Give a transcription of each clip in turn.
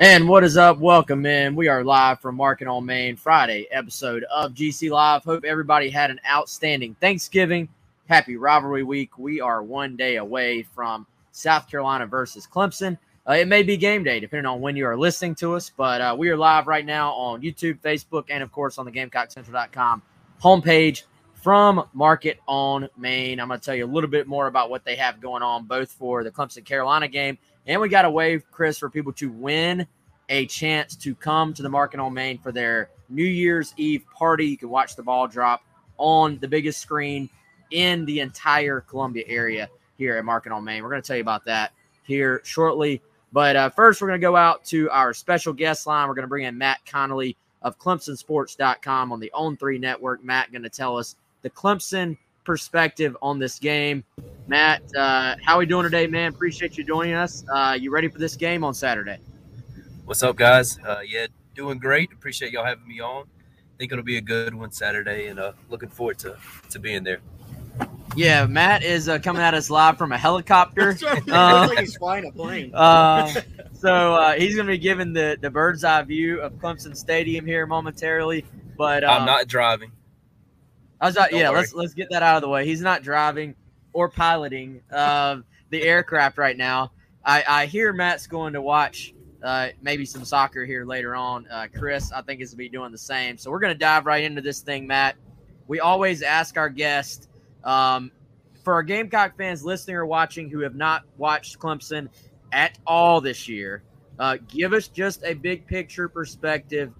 And what is up? Welcome in. We are live from Market on Main Friday episode of GC Live. Hope everybody had an outstanding Thanksgiving. Happy rivalry week. We are one day away from South Carolina versus Clemson. Uh, it may be game day depending on when you are listening to us, but uh, we are live right now on YouTube, Facebook, and of course on the GamecockCentral.com homepage from Market on Main. I'm going to tell you a little bit more about what they have going on both for the Clemson Carolina game and we got a way, Chris, for people to win a chance to come to the Market on Main for their New Year's Eve party. You can watch the ball drop on the biggest screen in the entire Columbia area here at Market on Main. We're going to tell you about that here shortly. But uh, first, we're going to go out to our special guest line. We're going to bring in Matt Connolly of ClemsonSports.com on the On 3 network. Matt going to tell us the Clemson perspective on this game. Matt, uh, how are we doing today, man? Appreciate you joining us. Uh, you ready for this game on Saturday? What's up, guys? Uh, yeah, doing great. Appreciate y'all having me on. Think it'll be a good one Saturday, and uh, looking forward to to being there. Yeah, Matt is uh, coming at us live from a helicopter. Uh, like he's flying a plane. Uh, so uh, he's going to be giving the, the bird's eye view of Clemson Stadium here momentarily. But I'm not driving. I was not, yeah, worry. let's let's get that out of the way. He's not driving or piloting uh, the aircraft right now. I, I hear Matt's going to watch uh, maybe some soccer here later on. Uh, Chris, I think, is to be doing the same. So we're going to dive right into this thing, Matt. We always ask our guest um, for our Gamecock fans listening or watching who have not watched Clemson at all this year. Uh, give us just a big picture perspective.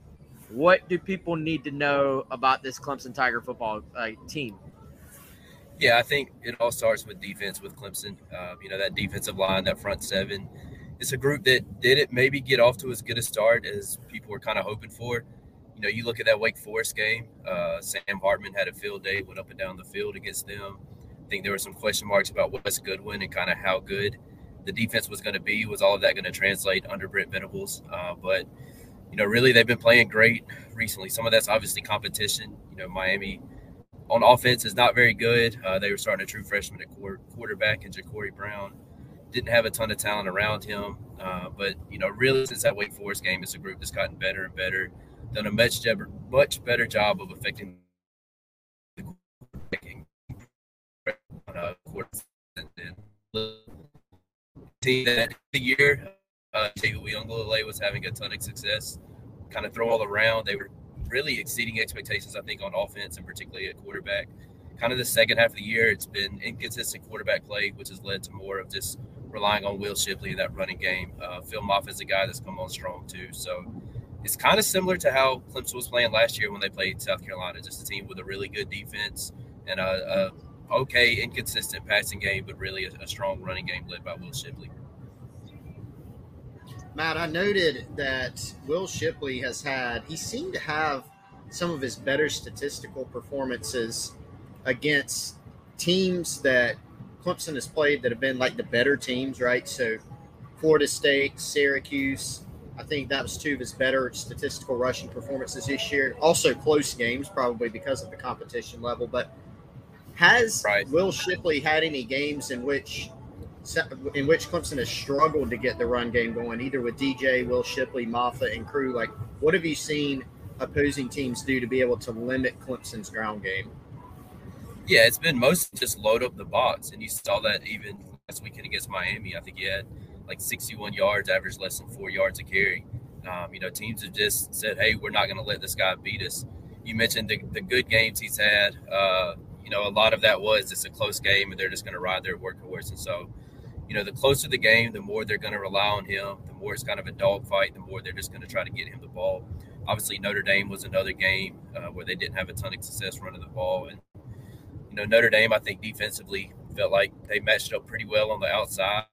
What do people need to know about this Clemson Tiger football uh, team? Yeah, I think it all starts with defense with Clemson. Uh, you know, that defensive line, that front seven. It's a group that didn't maybe get off to as good a start as people were kind of hoping for. You know, you look at that Wake Forest game, uh, Sam Hartman had a field day, went up and down the field against them. I think there were some question marks about Wes Goodwin and kind of how good the defense was going to be. Was all of that going to translate under Brent Venables? Uh, but you know, really they've been playing great recently. Some of that's obviously competition. You know, Miami on offense is not very good. Uh, they were starting a true freshman at quarterback and Jacurri Brown. Didn't have a ton of talent around him, uh, but you know, really since that Wake Forest game, it's a group that's gotten better and better. Done a much better, much better job of affecting the uh, team that the year uh, Uiagalelei was having a ton of success, kind of throw all around. They were really exceeding expectations, I think, on offense and particularly at quarterback. Kind of the second half of the year, it's been inconsistent quarterback play, which has led to more of just relying on Will Shipley in that running game. Uh, Phil Mafah's a guy that's come on strong too. So it's kind of similar to how Clemson was playing last year when they played South Carolina, just a team with a really good defense and a, a okay, inconsistent passing game, but really a, a strong running game led by Will Shipley. Matt, I noted that Will Shipley has had, he seemed to have some of his better statistical performances against teams that Clemson has played that have been like the better teams, right? So Florida State, Syracuse. I think that was two of his better statistical rushing performances this year. Also, close games, probably because of the competition level. But has right. Will Shipley had any games in which in which Clemson has struggled to get the run game going, either with DJ, Will Shipley, Mafah, and crew. Like, what have you seen opposing teams do to be able to limit Clemson's ground game? Yeah, it's been mostly just load up the box, and you saw that even last weekend against Miami. I think he had like 61 yards, averaged less than four yards a carry. Um, you know, teams have just said, "Hey, we're not going to let this guy beat us." You mentioned the, the good games he's had. Uh, you know, a lot of that was it's a close game, and they're just going to ride their workhorse. And so, you know, the closer the game, the more they're going to rely on him. The more it's kind of a dogfight, the more they're just going to try to get him the ball. Obviously, Notre Dame was another game uh, where they didn't have a ton of success running the ball, and you know, Notre Dame, I think defensively felt like they matched up pretty well on the outside,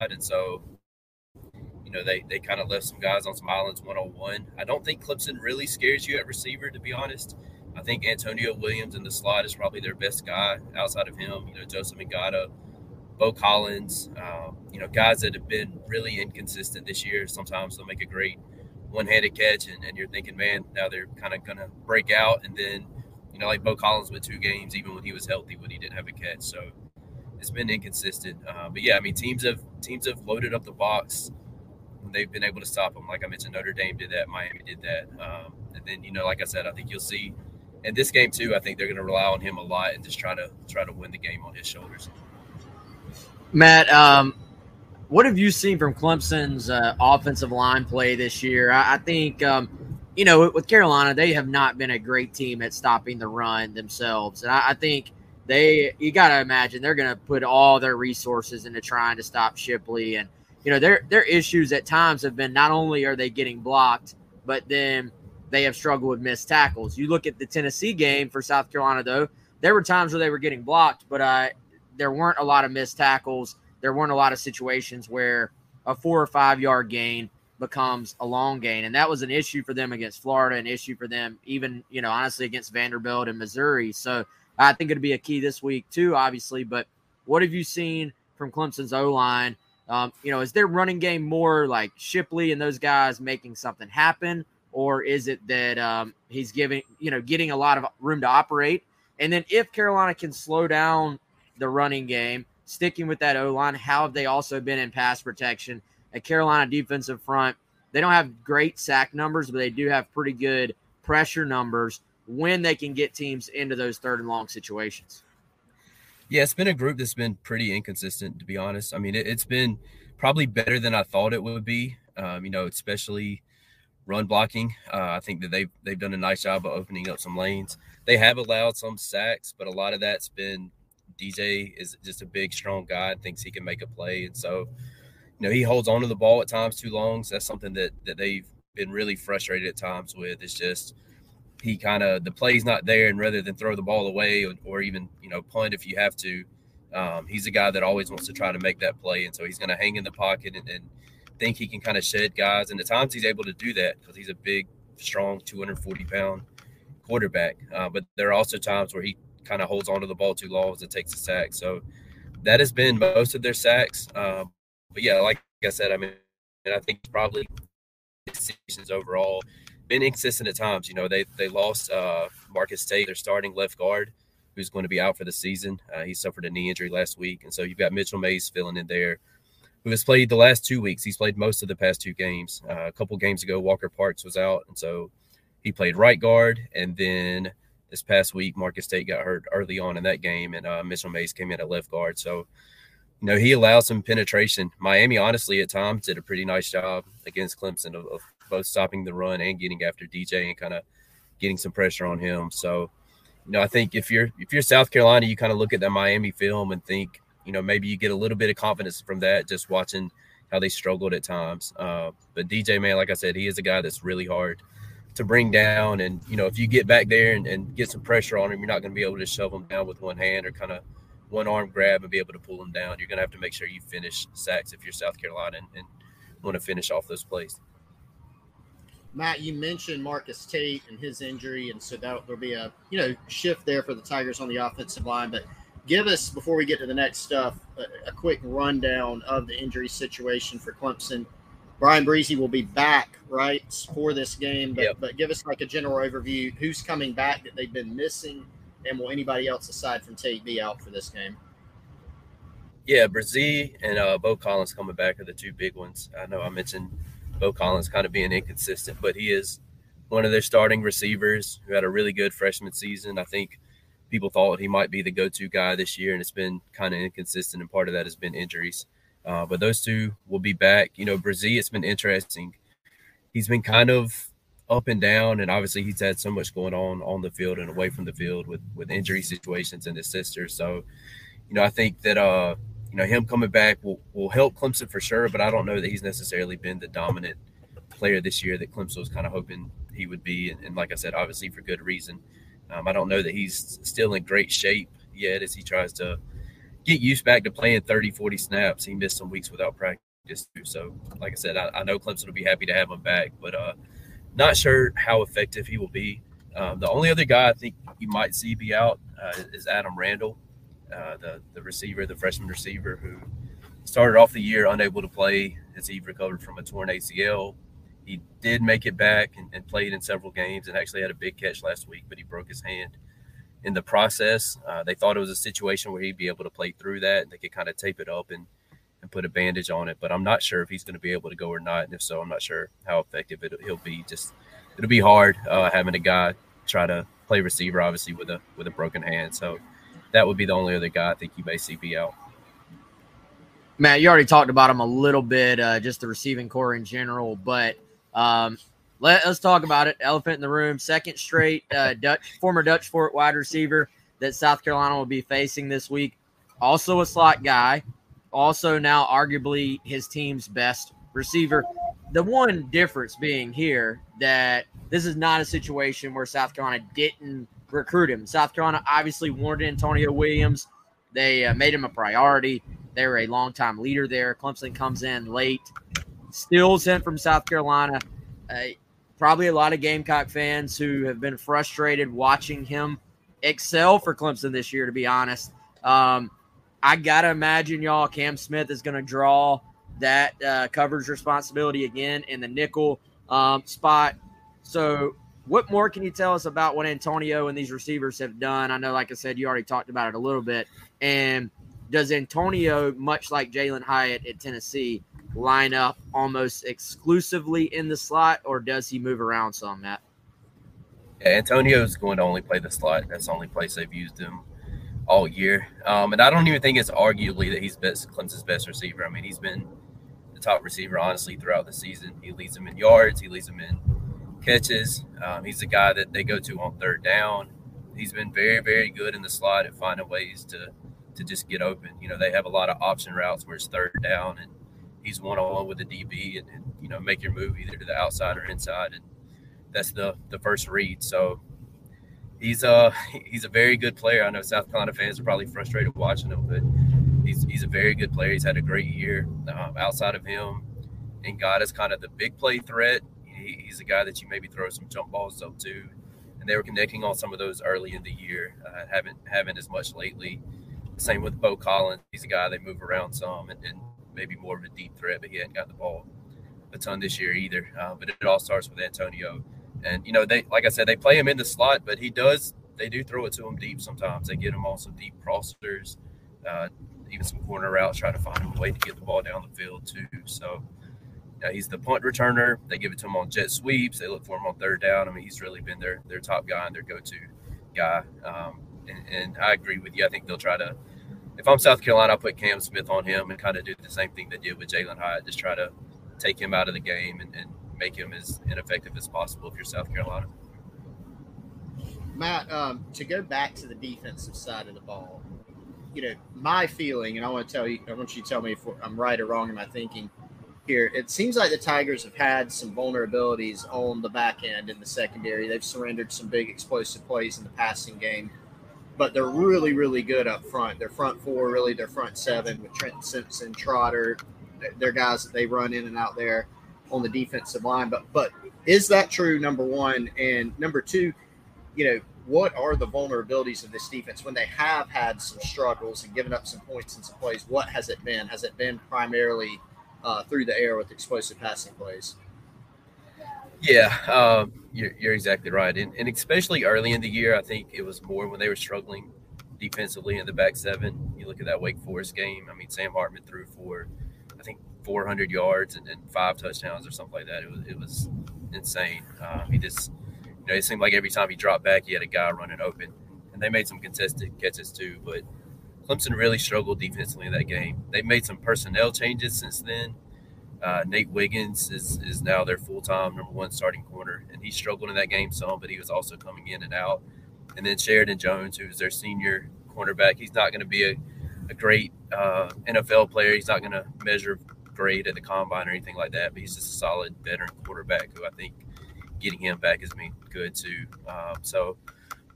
and so you know, they they kind of left some guys on some islands one on one. I don't think Clemson really scares you at receiver, to be honest. I think Antonio Williams in the slot is probably their best guy outside of him. You know, Joseph Ngata, Beaux Collins, um, you know, guys that have been really inconsistent this year. Sometimes they'll make a great one-handed catch, and, and you're thinking, man, now they're kind of going to break out. And then, you know, like Beaux Collins with two games, even when he was healthy, when he didn't have a catch. So it's been inconsistent. Uh, but yeah, I mean, teams have teams have loaded up the box they've been able to stop them. Like I mentioned, Notre Dame did that, Miami did that, um, and then you know, like I said, I think you'll see in this game too. I think they're going to rely on him a lot and just try to try to win the game on his shoulders. Matt, um, what have you seen from Clemson's uh, offensive line play this year? I, I think. Um, you know, with Carolina, they have not been a great team at stopping the run themselves. And I, I think they, you got to imagine they're going to put all their resources into trying to stop Shipley. And you know, their their issues at times have been not only are they getting blocked, but then they have struggled with missed tackles. You look at the Tennessee game for South Carolina, though, there were times where they were getting blocked, but uh, there weren't a lot of missed tackles. There weren't a lot of situations where a four or five yard gain becomes a long gain. And that was an issue for them against Florida, an issue for them, even, you know, honestly, against Vanderbilt and Missouri. So I think it'll be a key this week, too, obviously. But what have you seen from Clemson's O line? Um, you know, is their running game more like Shipley and those guys making something happen, or is it that um, he's giving, you know, getting a lot of room to operate? And then if Carolina can slow down the running game, sticking with that O line, how have they also been in pass protection? At Carolina defensive front, they don't have great sack numbers, but they do have pretty good pressure numbers when they can get teams into those third and long situations. Yeah, it's been a group that's been pretty inconsistent, to be honest. I mean, it, has been probably better than I thought it would be. Um, you know, especially run blocking. Uh, I think that they've they've done a nice job of opening up some lanes. They have allowed some sacks, but a lot of that's been DJ is just a big, strong guy and thinks he can make a play, and so you know he holds on to the ball at times too long. So that's something that that they've been really frustrated at times with. It's just he kind of the play's not there, and rather than throw the ball away or, or even you know punt if you have to, um, he's a guy that always wants to try to make that play, and so he's going to hang in the pocket and, and think he can kind of shed guys. And at times he's able to do that because he's a big, strong, 240 pound quarterback. Uh, but there are also times where he kind of holds onto the ball too long and takes a sack. So that has been most of their sacks. Um, but yeah, like I said, I mean, and I think probably seasons overall been inconsistent at times. You know, they they lost uh, Marcus Tate, their starting left guard, who's going to be out for the season. Uh, he suffered a knee injury last week, and so you've got Mitchell Mays filling in there, who has played the last two weeks. He's played most of the past two games. Uh, a couple games ago, Walker Parks was out, and so he played right guard, and then this past week, Marcus Tate got hurt early on in that game, and uh, Mitchell Mays came in at left guard. So, you know, he allowed some penetration. Miami, honestly, at times did a pretty nice job against Clemson of, of both stopping the run and getting after DJ and kind of getting some pressure on him. So, you know, I think if you're if you're South Carolina, you kind of look at the Miami film and think, you know, maybe you get a little bit of confidence from that just watching how they struggled at times. Uh, but DJ, man, like I said, he is a guy that's really hard to bring down. And you know, if you get back there and, and get some pressure on him, you're not going to be able to shove him down with one hand or kind of one arm grab and be able to pull him down. You're going to have to make sure you finish sacks if you're South Carolina and, and want to finish off those plays. Matt, you mentioned Marcus Tate and his injury, and so that there'll be a you know shift there for the Tigers on the offensive line. But give us before we get to the next stuff a, a quick rundown of the injury situation for Clemson. Bryan Bresee will be back right for this game, but, yep. but give us like a general overview. Who's coming back that they've been missing, and will anybody else aside from Tate be out for this game? Yeah, Bresee and uh, Beaux Collins coming back are the two big ones. I know I mentioned Beaux Collins kind of being inconsistent, but he is one of their starting receivers who had a really good freshman season. I think people thought he might be the go-to guy this year, and it's been kind of inconsistent, and part of that has been injuries. Uh, but those two will be back. You know, Bresee, it's been interesting. He's been kind of up and down, and obviously he's had so much going on on the field and away from the field with with injury situations and his sister. So, you know, I think that uh, you know, him coming back will, will help Clemson for sure, but I don't know that he's necessarily been the dominant player this year that Clemson was kind of hoping he would be. And, and like I said, obviously for good reason. Um, I don't know that he's still in great shape yet as he tries to get used back to playing 30, 40 snaps. He missed some weeks without practice. Too. So, like I said, I, I, know Clemson will be happy to have him back, but uh, not sure how effective he will be. Um, the only other guy I think you might see be out uh, is Adam Randall, uh, the the receiver, the freshman receiver who started off the year unable to play as he recovered from a torn ACL he did make it back and, and, played in several games and actually had a big catch last week, but he broke his hand in the process. Uh, they thought it was a situation where he'd be able to play through that and they could kind of tape it up and, and put a bandage on it. But I'm not sure if he's going to be able to go or not. And if so, I'm not sure how effective it, he'll be. Just it'll be hard uh, having a guy try to play receiver, obviously with a with a broken hand. So that would be the only other guy I think you may see be out. Matt, you already talked about him a little bit, uh, just the receiving core in general, but um, let, us talk about it. Elephant in the room. Second straight uh, Dutch former Dutch Fork wide receiver that South Carolina will be facing this week. Also a slot guy. Also now arguably his team's best receiver. The one difference being here that this is not a situation where South Carolina didn't recruit him. South Carolina obviously wanted Antonio Williams. They uh, made him a priority. They were a longtime leader there. Clemson comes in late steals him from South Carolina. Uh, probably a lot of Gamecock fans who have been frustrated watching him excel for Clemson this year, to be honest. Um, I got to imagine, y'all, Cam Smith is going to draw that uh, coverage responsibility again in the nickel um, spot. So, what more can you tell us about what Antonio and these receivers have done? I know, like I said, you already talked about it a little bit. And does Antonio, much like Jalin Hyatt at Tennessee, line up almost exclusively in the slot, or does he move around some, Matt? Yeah, Antonio is going to only play the slot. That's the only place they've used him all year. Um, and I don't even think it's arguably that he's best Clemson's best receiver. I mean, he's been the top receiver honestly throughout the season. He leads them in yards. He leads them in catches. Um, he's the guy that they go to on third down. He's been very, very good in the slot at finding ways to to just get open. You know, they have a lot of option routes where it's third down and he's one on one with the DB and, and, you know make your move either to the outside or inside, and that's the the first read. So he's a uh, he's a very good player. I know South Carolina fans are probably frustrated watching him, but he's he's a very good player. He's had a great year. Um, outside of him, Ngata is kind of the big play threat. He, he's a guy that you maybe throw some jump balls up to, and they were connecting on some of those early in the year. Uh, haven't haven't as much lately. Same with Beaux Collins. He's a guy they move around some, and, and maybe more of a deep threat, but he hadn't got the ball a ton this year either. Uh, but it all starts with Antonio, and you know they, like I said, they play him in the slot, but he does they do throw it to him deep sometimes. They get him on some deep crossers, uh, even some corner routes, try to find a way to get the ball down the field too. So. Yeah, he's the punt returner. They give it to him on jet sweeps. They look for him on third down. I mean, he's really been their their top guy and their go to guy. Um, and, and, I agree with you. I think they'll try to if I'm South Carolina, I'll put Cam Smith on him and kind of do the same thing they did with Jalin Hyatt, just try to take him out of the game and, and, make him as ineffective as possible if you're South Carolina. Matt, um, to go back to the defensive side of the ball, you know, my feeling, and I want to tell you, I want you to tell me if I'm right or wrong in my thinking here. It seems like the Tigers have had some vulnerabilities on the back end in the secondary. They've surrendered some big explosive plays in the passing game but they're really, really good up front. Their front four, really, their front seven with Trenton Simpson, Trotter. They're guys that they run in and out there on the defensive line. But but is that true? Number one, and number two, you know, what are the vulnerabilities of this defense when they have had some struggles and given up some points and some plays? What has it been? Has it been primarily uh, through the air with explosive passing plays? Yeah, um, you're, you're, exactly right, and, and, especially early in the year, I think it was more when they were struggling defensively in the back seven. You look at that Wake Forest game. I mean, Sam Hartman threw for, I think, 400 yards and, and five touchdowns or something like that. It was it was insane. Uh, he just, you know, it seemed like every time he dropped back, he had a guy running open, and they made some contested catches too. But Clemson really struggled defensively in that game. They made some personnel changes since then uh, Nate Wiggins is, is now their full time number one starting corner, and he struggled in that game some, but he was also coming in and out. And then Sheridan Jones, who's their senior cornerback, he's not going to be a, a great uh, NFL player. He's not going to measure great at the combine or anything like that, but he's just a solid veteran quarterback who I think getting him back has been good too. Um, so,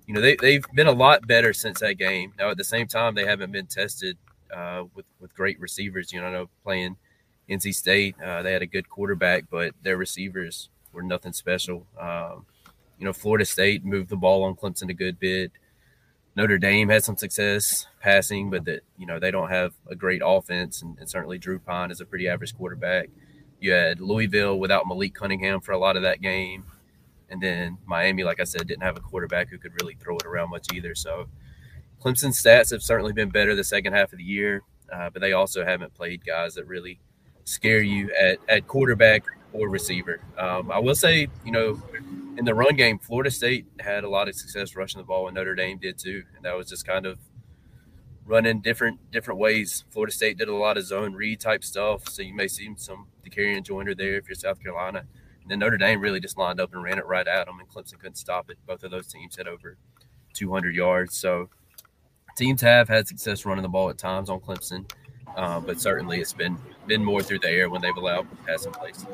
you know, they, they've been a lot better since that game. Now, at the same time, they haven't been tested uh, with, with great receivers. You know, I know playing NC State, uh, they had a good quarterback, but their receivers were nothing special. Um, you know, Florida State moved the ball on Clemson a good bit. Notre Dame had some success passing, but that you know they don't have a great offense, and, and, certainly Drew Pyne is a pretty average quarterback. You had Louisville without Malik Cunningham for a lot of that game, and then Miami, like I said, didn't have a quarterback who could really throw it around much either. So Clemson's stats have certainly been better the second half of the year, uh, but they also haven't played guys that really scare you at at quarterback or receiver. Um, I will say, you know, in the run game, Florida State had a lot of success rushing the ball, and Notre Dame did too. And that was just kind of running different different ways. Florida State did a lot of zone read type stuff, so you may see some Dakereon Joyner there if you're South Carolina. And Notre Dame really just lined up and ran it right at them, and Clemson couldn't stop it. Both of those teams had over 200 yards. So teams have had success running the ball at times on Clemson, uh, but certainly it's been been more through the air when they've allowed passing plays.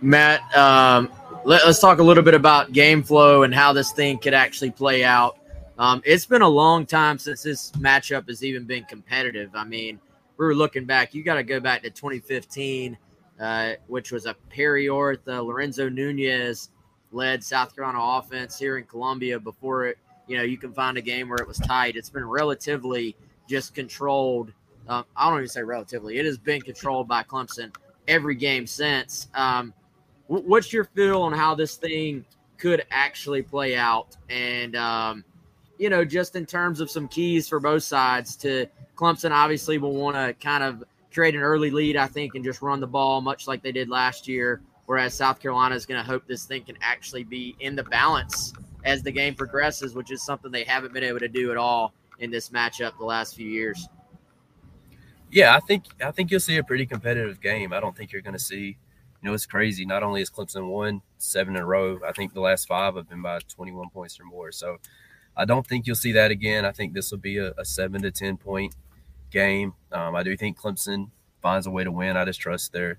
Matt, um, let, us talk a little bit about game flow and how this thing could actually play out. Um, it's been a long time since this matchup has even been competitive. I mean, we were looking back. You got to go back to 2015, uh, which was a Perry Orth, Lorenzo Nunez led South Carolina offense here in Columbia. Before it, you know, you can find a game where it was tight. It's been relatively just controlled. Um, I don't even say relatively. It has been controlled by Clemson every game since. Um, what's your feel on how this thing could actually play out? And, um, you know, just in terms of some keys for both sides to Clemson, obviously will want to kind of create an early lead, I think, and just run the ball much like they did last year. Whereas South Carolina is going to hope this thing can actually be in the balance as the game progresses, which is something they haven't been able to do at all in this matchup the last few years. Yeah, I think I think you'll see a pretty competitive game. I don't think you're going to see you know, it's crazy. Not only has Clemson won seven in a row, I think the last five have been by 21 points or more. So I don't think you'll see that again. I think this will be a, a seven to 10 point game. Um, I do think Clemson finds a way to win. I just trust their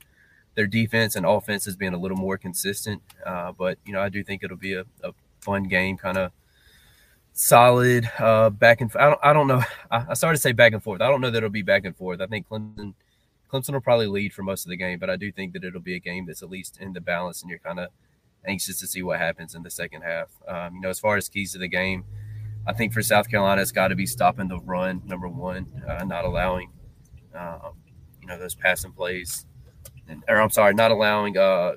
their defense and offense has been a little more consistent. Uh, but you know, I do think it'll be a, a fun game, kind of solid uh, back and. I don't, I don't know. I, I started to say back and forth. I don't know that it'll be back and forth. I think Clemson Clemson will probably lead for most of the game, but I do think that it'll be a game that's at least in the balance, and you're kind of anxious to see what happens in the second half. Um, you know, as far as keys to the game, I think for South Carolina, it's got to be stopping the run, number one, uh, not allowing, um, you know, those passing plays, and, or I'm sorry, not allowing uh,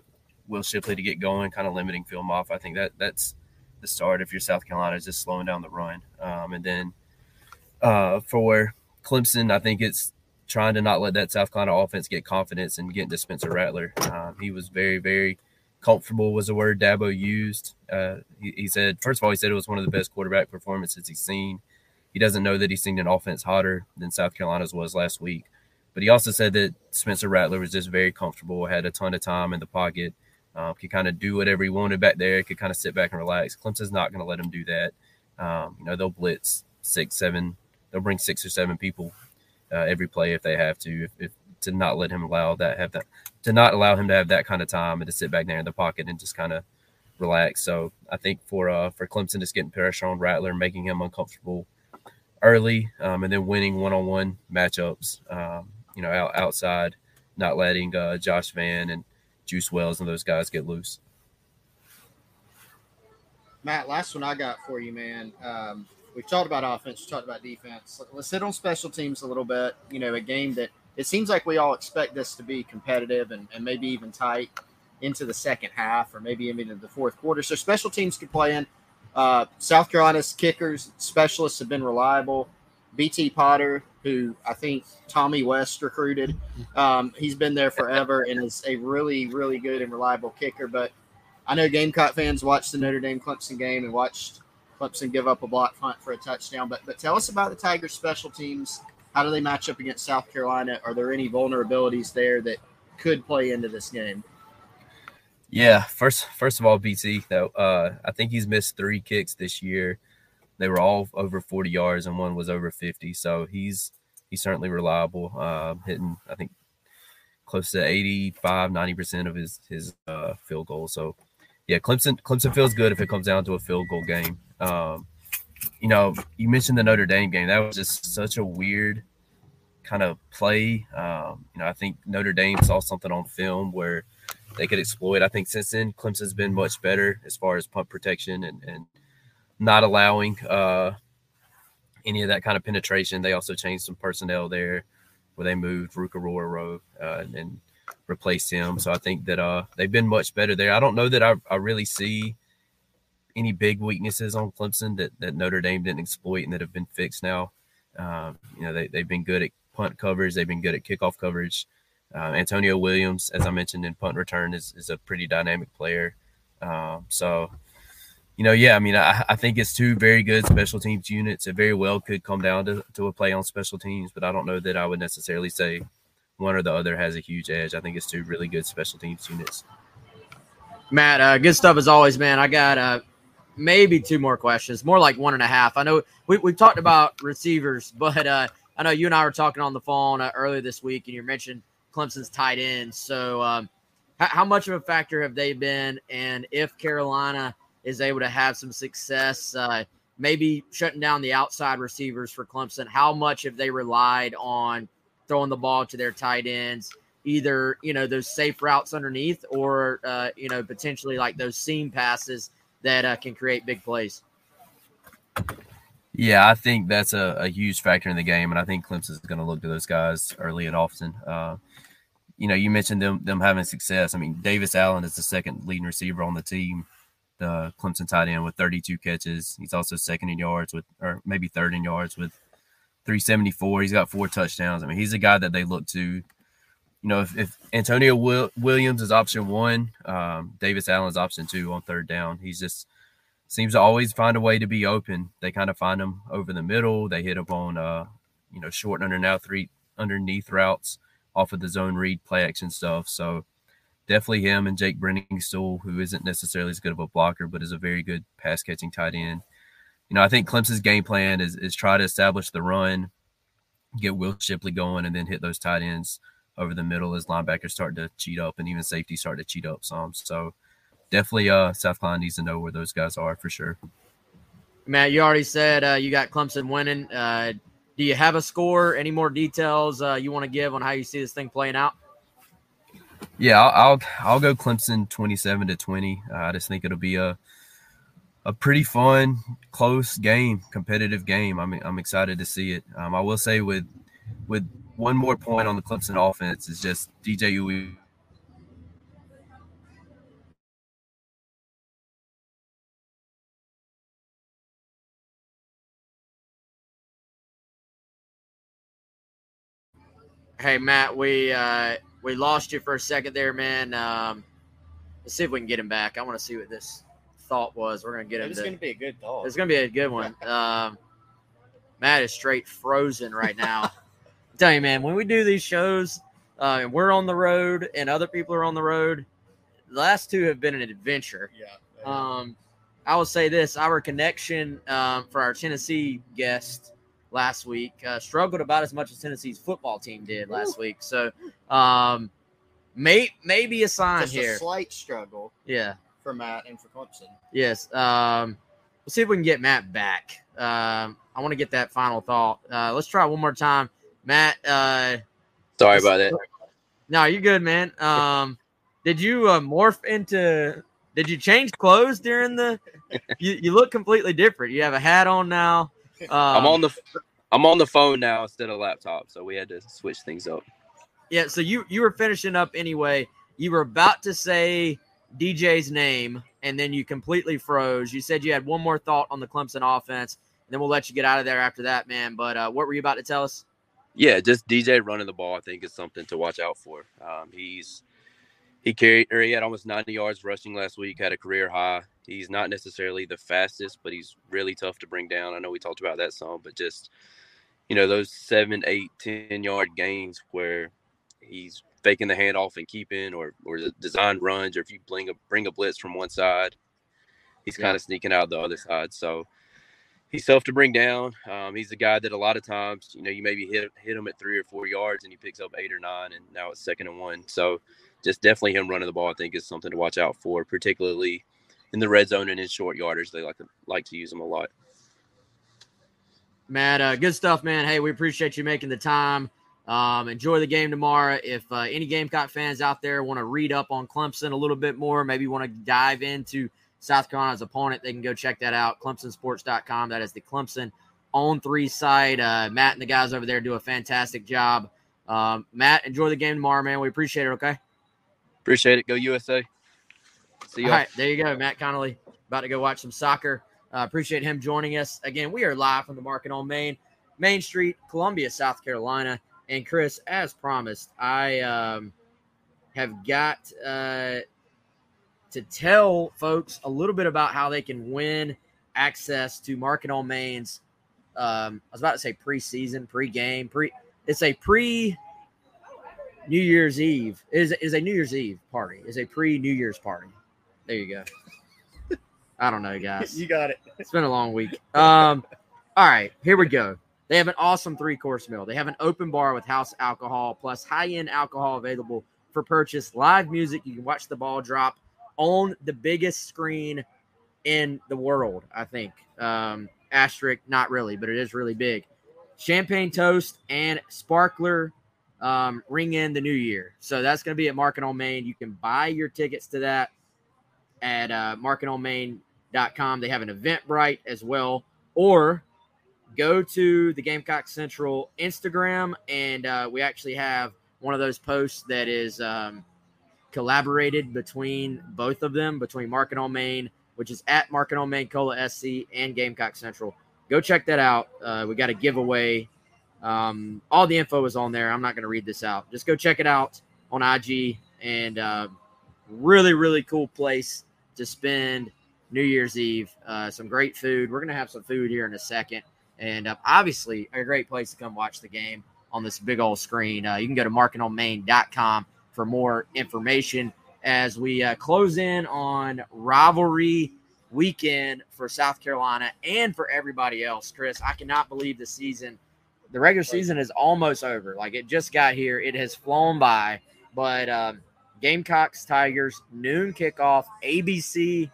Will Shipley to get going, kind of limiting Phil Mafah. I think that that's the start if you're South Carolina is just slowing down the run, um, and then uh, for Clemson, I think it's trying to not let that South Carolina offense get confidence and get to Spencer Rattler. Um, he was very, very comfortable was the word Dabo used. Uh, he, he, said, first of all, he said it was one of the best quarterback performances he's seen. He doesn't know that he's seen an offense hotter than South Carolina's was last week. But he also said that Spencer Rattler was just very comfortable, had a ton of time in the pocket, um, could kind of do whatever he wanted back there, could kind of sit back and relax. Clemson's not going to let him do that. Um, you know, they'll blitz six, seven, they'll bring six or seven people uh, every play if they have to. If, if, to not let him allow that have that to not allow him to have that kind of time and to sit back there in the pocket and just kind of relax. So I think for uh for Clemson, just getting pressure on Rattler, making him uncomfortable early, um, and then winning one on one matchups. Um, you know, out, outside, not letting uh, Josh Vann and Juice Wells and those guys get loose. Matt, last one I got for you, man. Um, we've talked about offense, we've talked about defense. Let's hit on special teams a little bit. You know, a game that it seems like we all expect this to be competitive and, and maybe even tight into the second half or maybe even into the fourth quarter. So special teams could play in. Uh, South Carolina's kickers specialists have been reliable. BT Potter, who I think Tommy West recruited, um, he's been there forever and is a really, really good and reliable kicker. But I know Gamecock fans watched the Notre Dame Clemson game and watched Clemson give up a block punt for a touchdown. But but tell us about the Tigers' special teams. How do they match up against South Carolina? Are there any vulnerabilities there that could play into this game? Yeah, first first of all, BT though, uh, I think he's missed three kicks this year. they were all over 40 yards and one was over 50. So he's he's certainly reliable, uh, hitting I think close to 85, 90 percent of his his uh, field goals. So yeah, Clemson Clemson feels good if it comes down to a field goal game. Um, you know, you mentioned the Notre Dame game. That was just such a weird kind of play. Um, you know, I think Notre Dame saw something on film where they could exploit. I think since then, Clemson's been much better as far as punt protection and, and not allowing uh, any of that kind of penetration. They also changed some personnel there where they moved Ruke uh, and replaced him. So I think that uh, they've been much better there. I don't know that I, I really see any big weaknesses on Clemson that, that Notre Dame didn't exploit and that have been fixed now. Um, you know, they, they've been good at punt coverage. They've been good at kickoff coverage. Uh, Antonio Williams, as I mentioned in punt return, is, is a pretty dynamic player. Um, so, you know, yeah, I mean, I, I, think it's two very good special teams units. It very well could come down to, to a play on special teams, but I don't know that I would necessarily say one or the other has a huge edge. I think it's two really good special teams units. Matt, uh, good stuff as always, man. I got uh, maybe two more questions, more like one and a half. I know we, we've talked about receivers, but uh, I know you and I were talking on the phone uh, earlier this week, and you mentioned Clemson's tight ends. So, um, how, how much of a factor have they been? And if Carolina is able to have some success, uh, maybe shutting down the outside receivers for Clemson, how much have they relied on throwing the ball to their tight ends? Either you know those safe routes underneath, or uh, you know potentially like those seam passes that uh, can create big plays. Yeah, I think that's a, a, huge factor in the game, and I think Clemson is going to look to those guys early and often. Uh, you know, you mentioned them them having success. I mean, Davis Allen is the second leading receiver on the team, the Clemson tight end with 32 catches. He's also second in yards with, or maybe third in yards with 374. He's got four touchdowns. I mean, he's a guy that they look to. You know, if, if Antonio Will, Williams is option one, um, Davis Allen's option two on third down. He's just seems to always find a way to be open. They kind of find him over the middle. They hit up on, uh, you know, short under now three underneath routes off of the zone read play action stuff. So definitely him and Jake Briningstool, who isn't necessarily as good of a blocker, but is a very good pass catching tight end. You know, I think Clemson's game plan is is try to establish the run, get Will Shipley going, and then hit those tight ends over the middle as linebackers start to cheat up and even safety start to cheat up some. So definitely uh South Carolina needs to know where those guys are for sure. Matt, you already said uh, you got Clemson winning. Uh, do you have a score? Any more details uh, you want to give on how you see this thing playing out? Yeah, I'll I'll, I'll go Clemson twenty-seven to twenty. Uh, I just think it'll be a a pretty fun, close game, competitive game. I'm I'm excited to see it. Um, I will say with with one more point on the Clemson offense is just DJ Uwe Hey Matt, we uh, we lost you for a second there, man. Um, let's see if we can get him back. I want to see what this thought was. We're gonna get him. It's gonna be a good thought. It's gonna be a good one. Um, Matt is straight frozen right now. I'm you, man, when we do these shows, uh, and we're on the road, and other people are on the road. The last two have been an adventure. Yeah. Um, I will say this: our connection um, for our Tennessee guest last week. Uh, struggled about as much as Tennessee's football team did last Ooh. week. So, um, may maybe a sign Just here. A slight struggle. Yeah. For Matt and for Clemson. Yes. Um, let's see if we can get Matt back. Um, I want to get that final thought. Uh, let's try one more time, Matt. Uh, Sorry about it. No, you're good, man. Um, did you uh, morph into? Did you change clothes during the? You, you look completely different. You have a hat on now. Um, I'm on the I'm on the phone now instead of laptop, so we had to switch things up. Yeah, so you you were finishing up anyway. You were about to say DJ's name, and then you completely froze. You said you had one more thought on the Clemson offense, and then we'll let you get out of there after that, man. But uh, what were you about to tell us? Yeah, just DJ running the ball. I think is something to watch out for. Um, he's he carried or he had almost 90 yards rushing last week, had a career high. He's not necessarily the fastest, but he's really tough to bring down. I know we talked about that some, but just you know those seven, eight, ten yard gains where he's faking the handoff and keeping, or or the designed runs, or if you bring a bring a blitz from one side, he's yeah. kind of sneaking out the other side. So he's tough to bring down. Um, he's a guy that a lot of times, you know, you maybe hit hit him at three or four yards and he picks up eight or nine, and now it's second and one. So just definitely him running the ball, I think, is something to watch out for, particularly in the red zone and in short yardage. They like to like to use him a lot. Matt, uh, good stuff, man. Hey, we appreciate you making the time. Um, enjoy the game tomorrow. If uh, any Gamecock fans out there want to read up on Clemson a little bit more, maybe want to dive into South Carolina's opponent, they can go check that out. ClemsonSports.com. That is the Clemson on three site. Uh, Matt and the guys over there do a fantastic job. Um, Matt, enjoy the game tomorrow, man. We appreciate it. Okay. Appreciate it. Go USA. See you. All right, there you go, Matt Connolly. About to go watch some soccer. Uh, appreciate him joining us again. We are live from the Market on Main, Main Street, Columbia, South Carolina. And Chris, as promised, I um, have got uh, to tell folks a little bit about how they can win access to Market on Main's. Um, I was about to say preseason, pre-game, pre. It's a pre New Year's Eve. It is is a New Year's Eve party. Is a pre New Year's party. There you go. I don't know, guys. you got it. It's been a long week. Um, all right, here we go. They have an awesome three course meal. They have an open bar with house alcohol plus high end alcohol available for purchase. Live music. You can watch the ball drop on the biggest screen in the world, I think. Um, asterisk, not really, but it is really big. Champagne toast and sparkler um, ring in the new year. So that's going to be at Market on Main. You can buy your tickets to that at uh, marketonmain.com. They have an Eventbrite as well. Or go to the Gamecock Central Instagram, and uh, we actually have one of those posts that is um, collaborated between both of them, between Market on Main, which is at Market on Main Cola SC, and Gamecock Central. Go check that out. Uh, we got a giveaway. Um, all the info is on there. I'm not going to read this out. Just go check it out on IG, and uh, really, really cool place to spend New Year's Eve. Uh, some great food. We're going to have some food here in a second and uh, obviously a great place to come watch the game on this big old screen. Uh, you can go to marketonmain.com for more information as we uh, close in on rivalry weekend for South Carolina and for everybody else. Chris, I cannot believe the season, the regular season is almost over. Like it just got here, it has flown by. But um, Gamecocks, Tigers, noon kickoff, ABC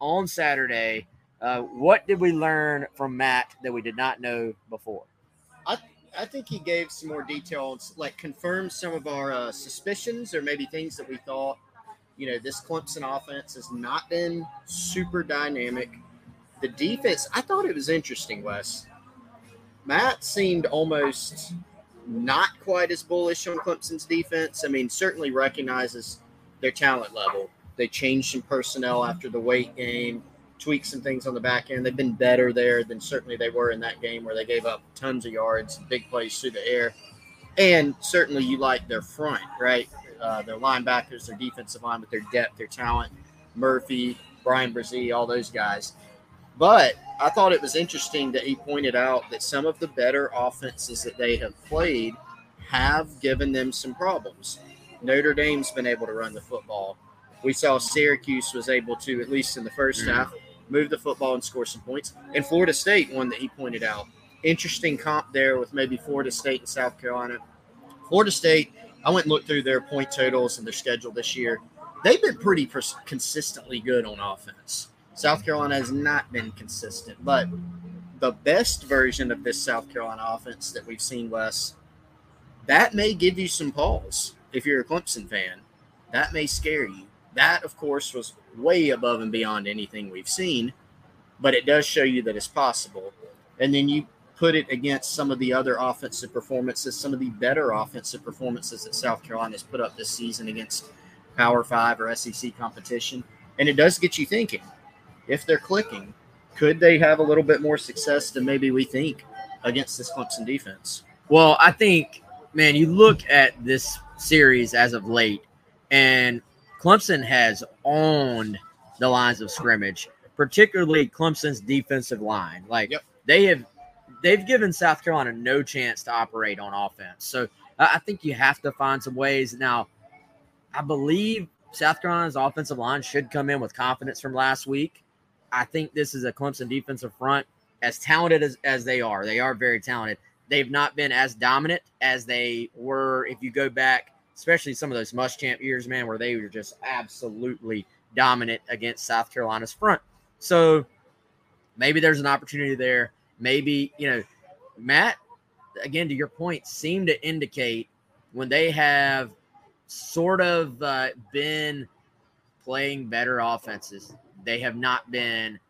on Saturday. Uh, what did we learn from Matt that we did not know before? I I think he gave some more details, like confirmed some of our uh, suspicions or maybe things that we thought. You know, this Clemson offense has not been super dynamic. The defense, I thought it was interesting, Wes. Matt seemed almost not quite as bullish on Clemson's defense. I mean, certainly recognizes their talent level. They changed some personnel after the Wake game tweak some things on the back end. They've been better there than certainly they were in that game where they gave up tons of yards, big plays through the air. And certainly you like their front, right? Uh, their linebackers, their defensive line with their depth, their talent. Murphy, Bryan Bresee, all those guys. But I thought it was interesting that he pointed out that some of the better offenses that they have played have given them some problems. Notre Dame's been able to run the football. We saw Syracuse was able to, at least in the 1st mm-hmm. half, move the football and score some points. And Florida State, one that he pointed out. Interesting comp there with maybe Florida State and South Carolina. Florida State, I went and looked through their point totals and their schedule this year. They've been pretty pers- consistently good on offense. South Carolina has not been consistent, but the best version of this South Carolina offense that we've seen, Wes, that may give you some pause if you're a Clemson fan. That may scare you. That, of course, was way above and beyond anything we've seen, but it does show you that it's possible. And then you put it against some of the other offensive performances, some of the better offensive performances that South Carolina has put up this season against Power Five or SEC competition. And it does get you thinking if they're clicking, could they have a little bit more success than maybe we think against this Clemson defense? Well, I think, man, you look at this series as of late, and Clemson has owned the lines of scrimmage, particularly Clemson's defensive line. Like yep. they have they've given South Carolina no chance to operate on offense. So I think you have to find some ways. Now, I believe South Carolina's offensive line should come in with confidence from last week. I think this is a Clemson defensive front as talented as, as they are, they are very talented. They've not been as dominant as they were if you go back, especially some of those Muschamp years, man, where they were just absolutely dominant against South Carolina's front. So maybe there's an opportunity there. Maybe, you know, Matt, again, to your point, seemed to indicate when they have sort of uh, been playing better offenses, they have not been.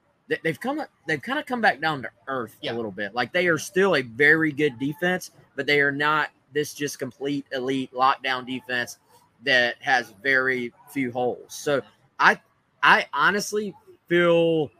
They've come. They've kind of come back down to earth yeah. a little bit. Like they are still a very good defense, but they are not this just complete elite lockdown defense that has very few holes. So I, I honestly feel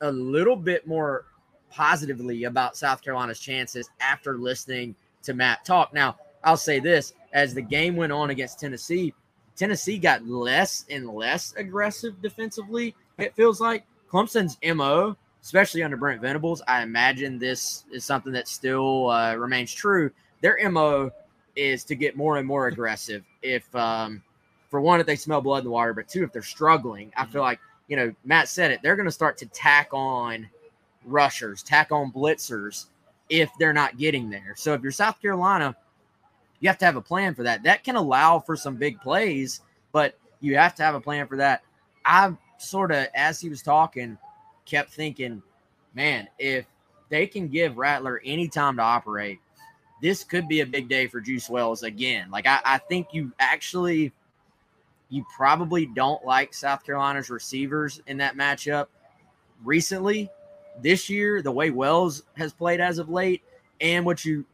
a little bit more positively about South Carolina's chances after listening to Matt talk. Now, I'll say this as the game went on against Tennessee, Tennessee got less and less aggressive defensively. It feels like Clemson's MO, especially under Brent Venables, I imagine this is something that still uh, remains true. Their MO is to get more and more aggressive. If, um, for one, if they smell blood in the water, but two, if they're struggling, I feel like, you know, Matt said it, they're going to start to tack on rushers, tack on blitzers if they're not getting there. So if you're South Carolina, you have to have a plan for that. That can allow for some big plays, but you have to have a plan for that. I sort of, as he was talking, kept thinking, man, if they can give Rattler any time to operate, this could be a big day for Juice Wells again. Like I, I think you actually you probably don't like South Carolina's receivers in that matchup recently. This year, the way Wells has played as of late, and what you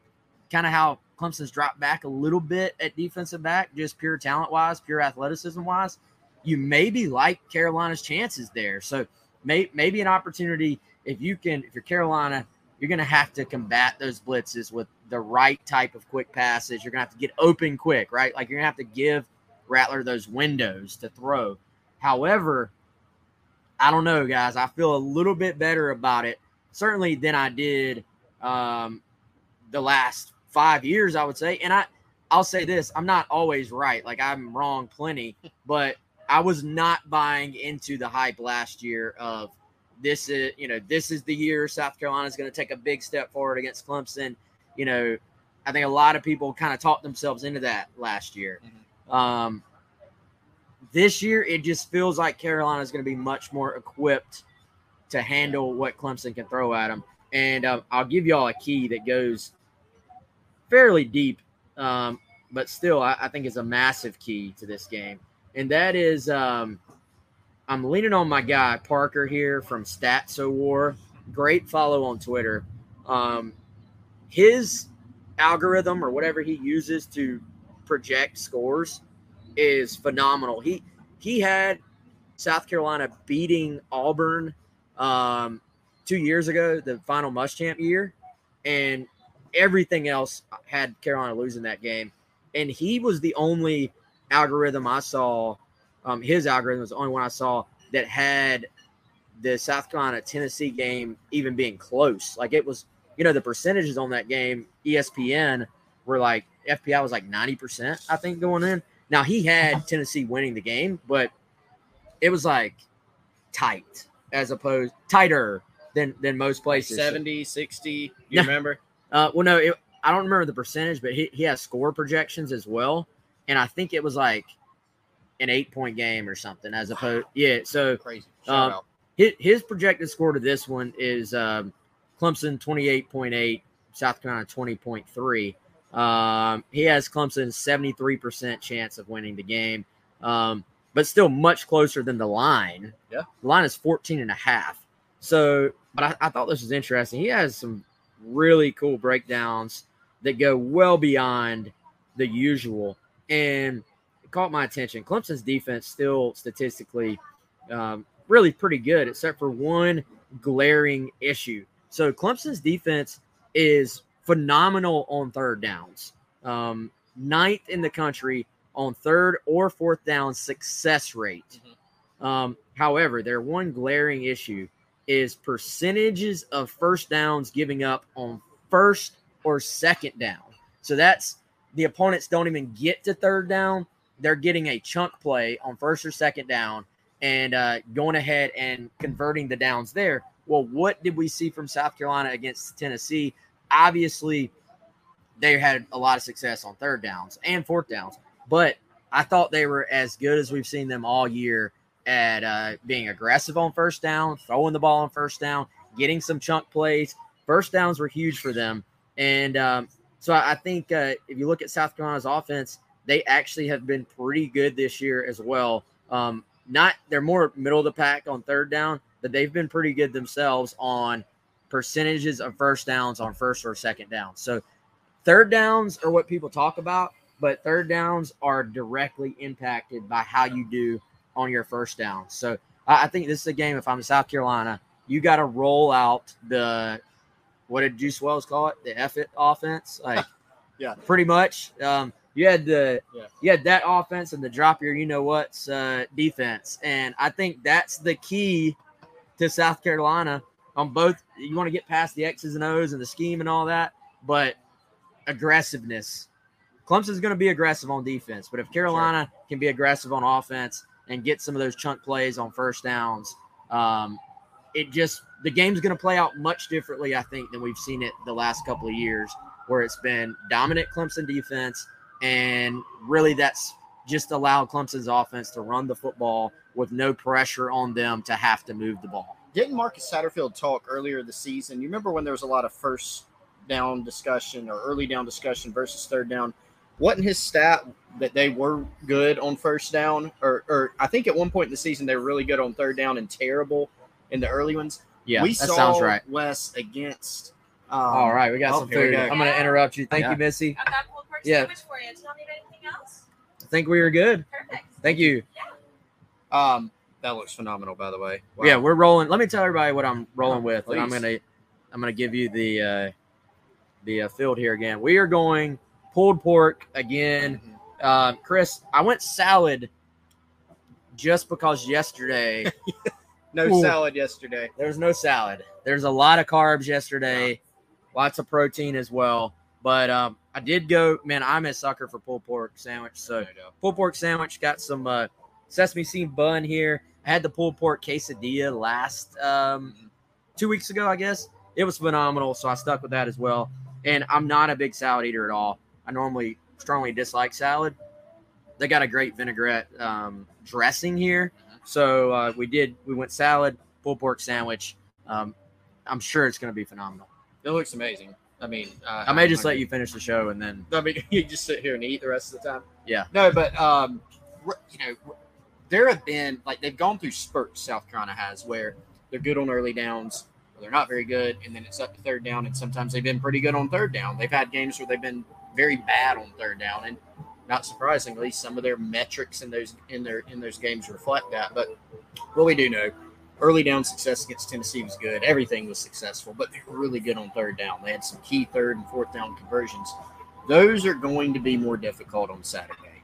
kind of how Clemson's dropped back a little bit at defensive back, just pure talent wise, pure athleticism wise. You maybe like Carolina's chances there. So may, maybe an opportunity if you can, if you're Carolina, you're going to have to combat those blitzes with the right type of quick passes. You're going to have to get open quick, right? Like you're going to have to give Rattler those windows to throw. However, I don't know, guys. I feel a little bit better about it, certainly than I did um, the last five years, I would say. And I, I'll say this: I'm not always right. Like I'm wrong plenty, but I was not buying into the hype last year of this is, you know, this is the year South Carolina is going to take a big step forward against Clemson. You know, I think a lot of people kind of talked themselves into that last year. Mm-hmm. Um, this year, it just feels like Carolina is going to be much more equipped to handle what Clemson can throw at them. And uh, I'll give y'all a key that goes fairly deep, um, but still, I, I, think is a massive key to this game. And that is, um, I'm leaning on my guy Parker here from Statso War. Great follow on Twitter. Um, his algorithm or whatever he uses to project scores is phenomenal. He he had South Carolina beating Auburn um, two years ago, the final Muschamp year, and everything else had Carolina losing that game. And he was the only algorithm I saw. Um, his algorithm was the only one I saw that had the South Carolina Tennessee game even being close. Like it was, you know, the percentages on that game, ESPN were like FPI was like 90%, I think, going in. Now he had Tennessee winning the game, but it was like tight as opposed tighter than than most places. 70, 60, you remember? Uh, well, no, it, I don't remember the percentage, but he, he has score projections as well, and I think it was like an eight point game or something, as opposed. Yeah, so crazy. Um, his, his projected score to this one is um, Clemson twenty eight point eight, South Carolina twenty point three. Um, he has Clemson seventy three percent chance of winning the game, um, but still much closer than the line. Yeah, the line is 14 and a half. So, but I, I thought this was interesting. He has some really cool breakdowns that go well beyond the usual. And caught my attention. Clemson's defense still statistically um, really pretty good, except for one glaring issue. So Clemson's defense is phenomenal on third downs, um, ninth in the country on third or fourth down success rate. Mm-hmm. Um, however, their one glaring issue is percentages of first downs giving up on first or second down. So that's the opponents don't even get to third down. They're getting a chunk play on first or second down and uh, going ahead and converting the downs there. well, what did we see from South Carolina against Tennessee? Obviously, they had a lot of success on third downs and fourth downs, but I thought they were as good as we've seen them all year at uh, being aggressive on first down, throwing the ball on first down, getting some chunk plays. First downs were huge for them. And um, so I think uh, if you look at South Carolina's offense, they actually have been pretty good this year as well. Um, not they're more middle of the pack on third down, but they've been pretty good themselves on percentages of first downs on first or second down. So third downs are what people talk about, but third downs are directly impacted by how you do on your first down. So I think this is a game. If I'm South Carolina, you got to roll out the what did Juice Wells call it? The F it offense, like yeah, pretty much. Um, you had the Yeah. you had that offense and the drop your you know what's uh, defense, and I think that's the key to South Carolina on both. You want to get past the X's and O's and the scheme and all that, but aggressiveness. Clemson's going to be aggressive on defense, but if Carolina can be aggressive on offense and get some of those chunk plays on first downs, um, it just the game's going to play out much differently, I think, than we've seen it the last couple of years, where it's been dominant Clemson defense, and really that's just allowed Clemson's offense to run the football with no pressure on them to have to move the ball. Didn't Marcus Satterfield talk earlier this season? You remember when there was a lot of first down discussion or early down discussion versus third down? Wasn't his stat that they were good on first down? Or, or I think at one point in the season they were really good on third down and terrible in the early ones. Yeah, we that saw sounds right. Wes against. Um, All right, we got oh, some here food. go. I'm going to interrupt you. Thank Yeah. you, Missy. I've got pulled pork Yeah. for you. Tell me of anything else. I think we were good. Perfect. Thank you. Yeah. Um, that looks phenomenal, by the way. Wow. Yeah, we're rolling. Let me tell everybody what I'm rolling with, and I'm gonna I'm gonna give you the uh, the uh, field here again. We are going pulled pork again. Uh, Chris, I went salad just because yesterday no Ooh. salad yesterday. there was no salad. There's a lot of carbs yesterday, lots of protein as well. But um, I did go. Man, I'm a sucker for pulled pork sandwich. So pulled pork sandwich got some uh, sesame seed bun here. I had the pulled pork quesadilla last um, two weeks ago, I guess. It was phenomenal, so I stuck with that as well. And I'm not a big salad eater at all. I normally strongly dislike salad. They got a great vinaigrette um, dressing here, so uh, we did. We went salad, pulled pork sandwich. Um, I'm sure it's going to be phenomenal. It looks amazing. I mean, uh, I may just let you finish the show and then I mean, you just sit here and eat the rest of the time. Yeah. No, but um, you know, there have been like they've gone through spurts. South Carolina has where they're good on early downs, or they're not very good, and then it's up to third down, and sometimes they've been pretty good on third down. They've had games where they've been very bad on third down, and not surprisingly, some of their metrics in those in their in those games reflect that. But what we do know, early down success against Tennessee was good. Everything was successful, but they were really good on third down. They had some key third and fourth down conversions. Those are going to be more difficult on Saturday.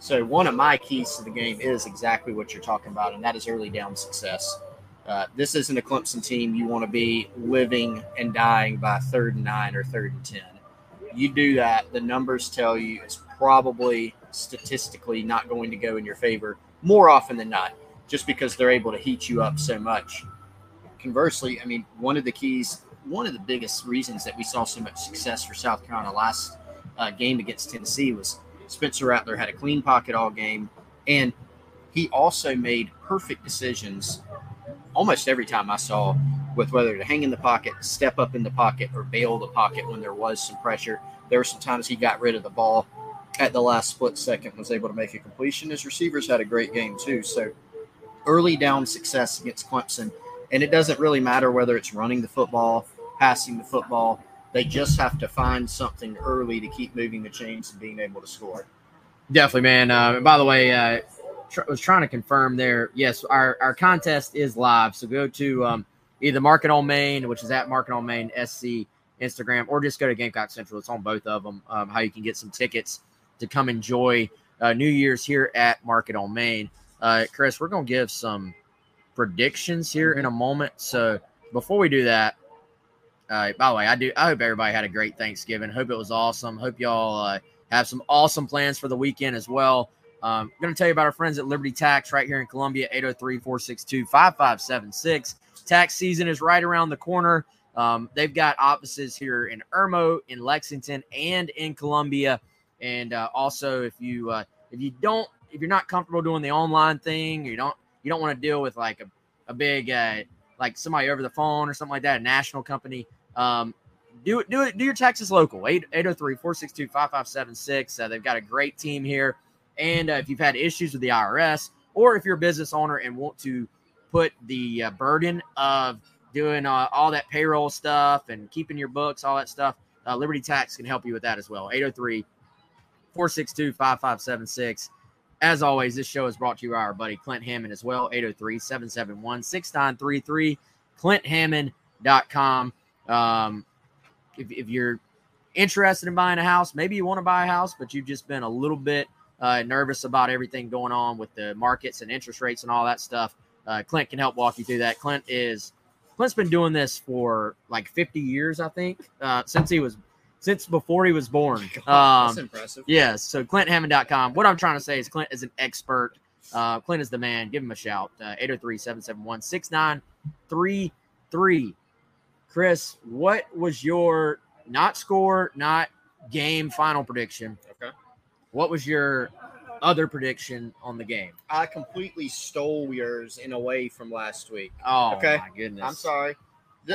So one of my keys to the game is exactly what you're talking about, and that is early down success. Uh, this isn't a Clemson team you want to be living and dying by third and nine or third and ten. You do that, the numbers tell you it's probably statistically not going to go in your favor more often than not, just because they're able to heat you up so much. Conversely, I mean, one of the keys, one of the biggest reasons that we saw so much success for South Carolina last uh, game against Tennessee was Spencer Rattler had a clean pocket all game, and he also made perfect decisions almost every time I saw with whether to hang in the pocket, step up in the pocket, or bail the pocket when there was some pressure. There were some times he got rid of the ball at the last split second, was able to make a completion. His receivers had a great game too. So early down success against Clemson, and it doesn't really matter whether it's running the football, passing the football. They just have to find something early to keep moving the chains and being able to score. Definitely, man. Uh, and by the way, uh, tr- was trying to confirm there. Yes, our, our contest is live. So go to um, either Market on Main, which is at Market on Main SC Instagram, or just go to Gamecock Central. It's on both of them. Um, how you can get some tickets to come enjoy uh, New Year's here at Market on Main. Uh, Chris, we're gonna give some predictions here in a moment. So before we do that, uh, by the way, I do. I hope everybody had a great Thanksgiving. Hope it was awesome. Hope y'all uh, have some awesome plans for the weekend as well. Um, I'm going to tell you about our friends at Liberty Tax right here in Columbia, 803 462 5576. tax season is right around the corner. Um, they've got offices here in Irmo, in Lexington, and in Columbia. And uh, also, if you uh, if you don't if you're not comfortable doing the online thing, you don't you don't want to deal with like a, a big uh, like somebody over the phone or something like that, a national company. Um, do it, do it, do your taxes local 803 462 5576. Uh, they've got a great team here. And uh, if you've had issues with the IRS, or if you're a business owner and want to put the uh, burden of doing uh, all that payroll stuff and keeping your books, all that stuff, uh, Liberty Tax can help you with that as well. 803 462 5576. As always, this show is brought to you by our buddy Clint Hammond as well. 803 771 6933. ClintHammond.com. Um, if, if you're interested in buying a house, maybe you want to buy a house, but you've just been a little bit uh, nervous about everything going on with the markets and interest rates and all that stuff, uh, Clint can help walk you through that. Clint is Clint's been doing this for like 50 years, I think, uh, since he was since before he was born. God, that's Um, impressive. Yes. So ClintHammond.com. What I'm trying to say is Clint is an expert. Uh, Clint is the man. Give him a shout. Uh, 803-771-6933. Chris, what was your not score, not game final prediction? Okay. What was your other prediction on the game? I completely stole yours in a way from last week. Oh Okay. my goodness. I'm sorry.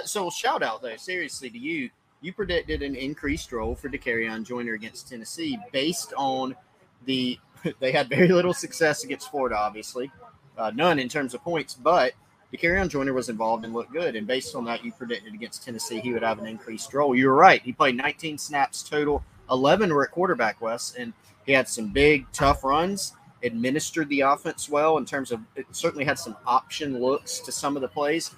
So shout out though, seriously to you. You predicted an increased role for DeCarrion Joyner against Tennessee based on the they had very little success against Florida, obviously, uh, none in terms of points, but DeCarrion Joyner was involved and looked good. And based on that, you predicted against Tennessee he would have an increased role. You were right. He played 19 snaps total. 11 were at quarterback, Wes, and he had some big, tough runs. Administered the offense well in terms of it certainly had some option looks to some of the plays.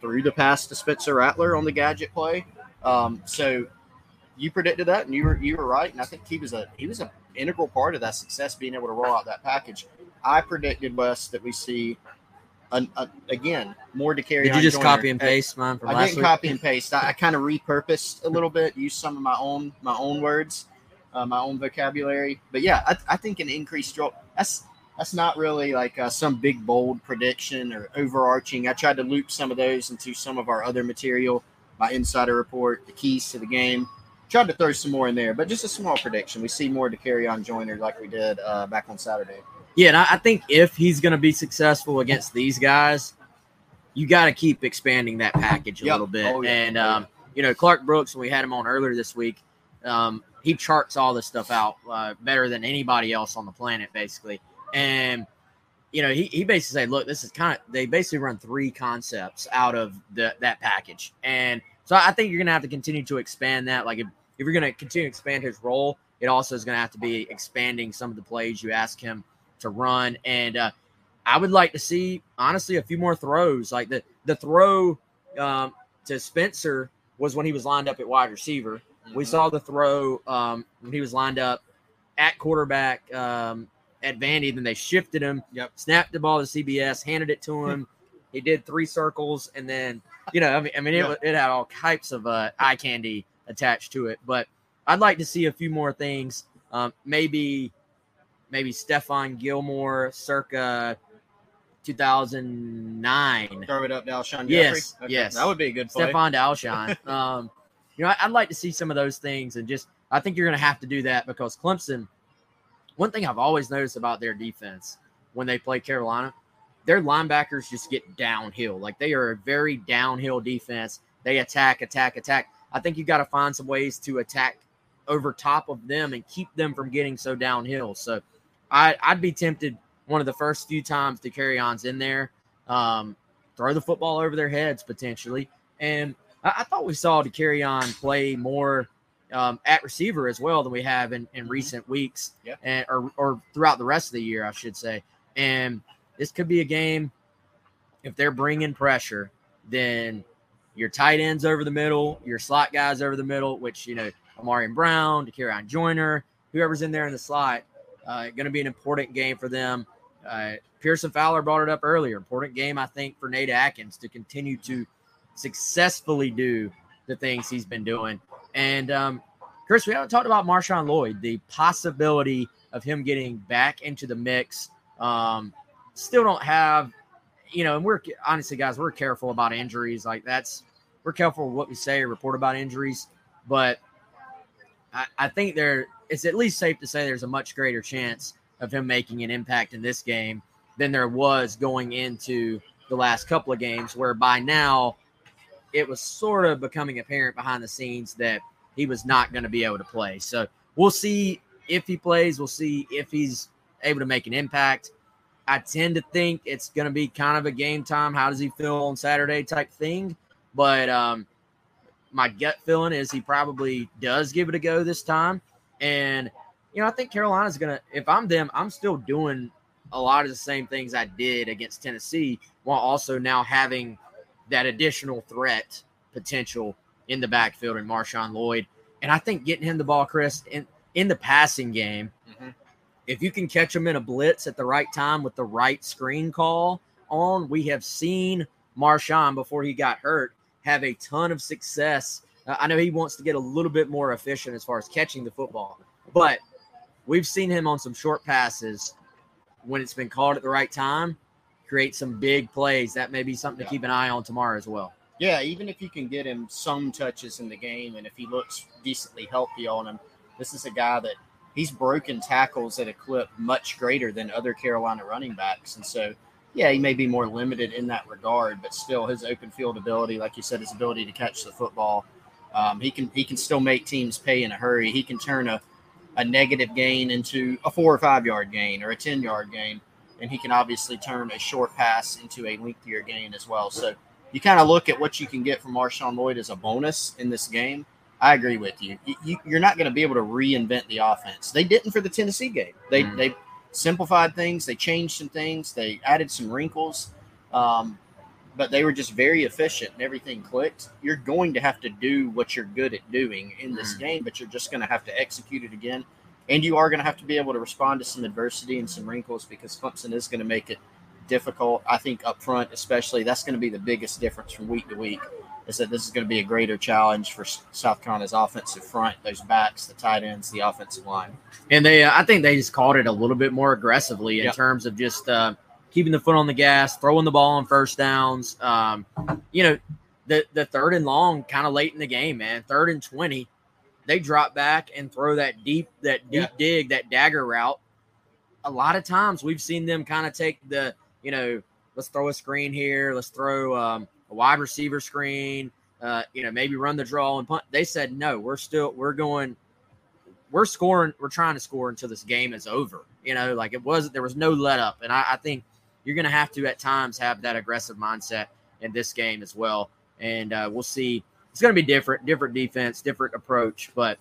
Threw the pass to Spencer Rattler on the gadget play. Um, so you predicted that, and you were you were right. And I think he was a he was an integral part of that success, being able to roll out that package. I predicted Wes that we see, an, a, again, more DeCarrion. Did you just copy and paste mine from last week? I last didn't week? copy and paste. I, I kind of repurposed a little bit, used some of my own my own words, uh, my own vocabulary. But yeah, I, I think an increased role. That's that's not really like uh, some big bold prediction or overarching. I tried to loop some of those into some of our other material, my insider report, the keys to the game. Tried to throw some more in there, but just a small prediction. We see more DeCarrion Joyner like we did uh, back on Saturday. Yeah, and I, I think if he's going to be successful against these guys, you got to keep expanding that package a Yep. little bit. Oh, yeah. And Oh, um, you know, Clark Brooks, when we had him on earlier this week, um, he charts all this stuff out uh, better than anybody else on the planet, basically. And you know, he, he basically said, look, this is kind of they basically run three concepts out of the that package. And so I think you're gonna have to continue to expand that. Like if, if you're gonna continue to expand his role, it also is gonna have to be expanding some of the plays you ask him to run. And uh, I would like to see honestly a few more throws. Like the the throw um, to Spencer was when he was lined up at wide receiver. We Mhm. saw the throw um, when he was lined up at quarterback um, at Vandy. Then they shifted him, Yep. snapped the ball to CBS, handed it to him. he did three circles, and then you know, I mean, I mean, it, Yeah. it had all types of uh, eye candy attached to it. But I'd like to see a few more things. Um, maybe, maybe Stephon Gilmore, circa 2009. Throw it up to Alshon Yes, Jeffery. yes. that would be a good play. Stefan Dalshine. um, you know, I, I'd like to see some of those things, and just I think you're going to have to do that because Clemson. One thing I've always noticed about their defense when they play Carolina, their linebackers just get downhill. Like they are a very downhill defense. They attack, attack, attack. I think you got to find some ways to attack over top of them and keep them from getting so downhill. So I, I'd be tempted one of the first few times DeCarrions in there, um, throw the football over their heads potentially. And I, I thought we saw DeCarrion play more um, at receiver as well than we have in, in recent weeks Yeah. and or, or throughout the rest of the year, I should say. And this could be a game if they're bringing pressure, then your tight ends over the middle, your slot guys over the middle, which you know Ahmarean Brown, DeCarrion Joyner, whoever's in there in the slot, uh, going to be an important game for them. Uh, Pearson Fowler brought it up earlier. Important game, I think, for Nate Adkins to continue to successfully do the things he's been doing. And um, Chris, we haven't talked about Marshawn Lloyd, the possibility of him getting back into the mix. Um, still don't have you know, and we're honestly, guys, we're careful about injuries. Like that's we're careful what we say or report about injuries, but I, I think there it's at least safe to say there's a much greater chance of him making an impact in this game than there was going into the last couple of games, where by now it was sort of becoming apparent behind the scenes that he was not going to be able to play. So we'll see if he plays. We'll see if he's able to make an impact. I tend to think it's going to be kind of a game time. How does he feel on Saturday type thing? But um, my gut feeling is he probably does give it a go this time. And, you know, I think Carolina's going to, if I'm them, I'm still doing a lot of the same things I did against Tennessee while also now having that additional threat potential in the backfield in Marshawn Lloyd. And I think getting him the ball, Chris, in, in the passing game, Mhm. if you can catch him in a blitz at the right time with the right screen call on, we have seen Marshawn before he got hurt have a ton of success. Uh, I know he wants to get a little bit more efficient as far as catching the football, but we've seen him on some short passes when it's been called at the right time create some big plays. That may be something Yeah. to keep an eye on tomorrow as well. Yeah, even if you can get him some touches in the game, and if he looks decently healthy on him, this is a guy that he's broken tackles at a clip much greater than other Carolina running backs, and so yeah, he may be more limited in that regard, but still his open field ability, like you said, his ability to catch the football, um, he can he can still make teams pay in a hurry. He can turn a a negative gain into a four or five yard gain or a ten yard gain, and he can obviously turn a short pass into a lengthier gain as well. So you kind of look at what you can get from Marshawn Lloyd as a bonus in this game. I agree with you. You-. You're not going to be able to reinvent the offense. They didn't for the Tennessee game. They Mhm. they simplified things. They changed some things. They added some wrinkles, um, but they were just very efficient and everything clicked. You're going to have to do what you're good at doing in this Mhm. game, but you're just going to have to execute it again. And you are going to have to be able to respond to some adversity and some wrinkles because Clemson is going to make it difficult. I think up front, especially, that's going to be the biggest difference from week to week. Is that this is going to be a greater challenge for South Carolina's offensive front, those backs, the tight ends, the offensive line. And they, uh, I think they just called it a little bit more aggressively in Yep. terms of just uh, keeping the foot on the gas, throwing the ball on first downs. Um, you know, the the third and long, kind of late in the game, man. Third and twenty, they drop back and throw that deep, that deep Yeah. dig, that dagger route. A lot of times we've seen them kind of take the, you know, let's throw a screen here, let's throw um, a wide receiver screen, uh, you know, maybe run the draw and punt. They said no, we're still we're going we're scoring, we're trying to score until this game is over. You know, like it wasn't, there was no let up. And I, I think you're going to have to at times have that aggressive mindset in this game as well. And uh, we'll see. It's going to be different, different defense, different approach. But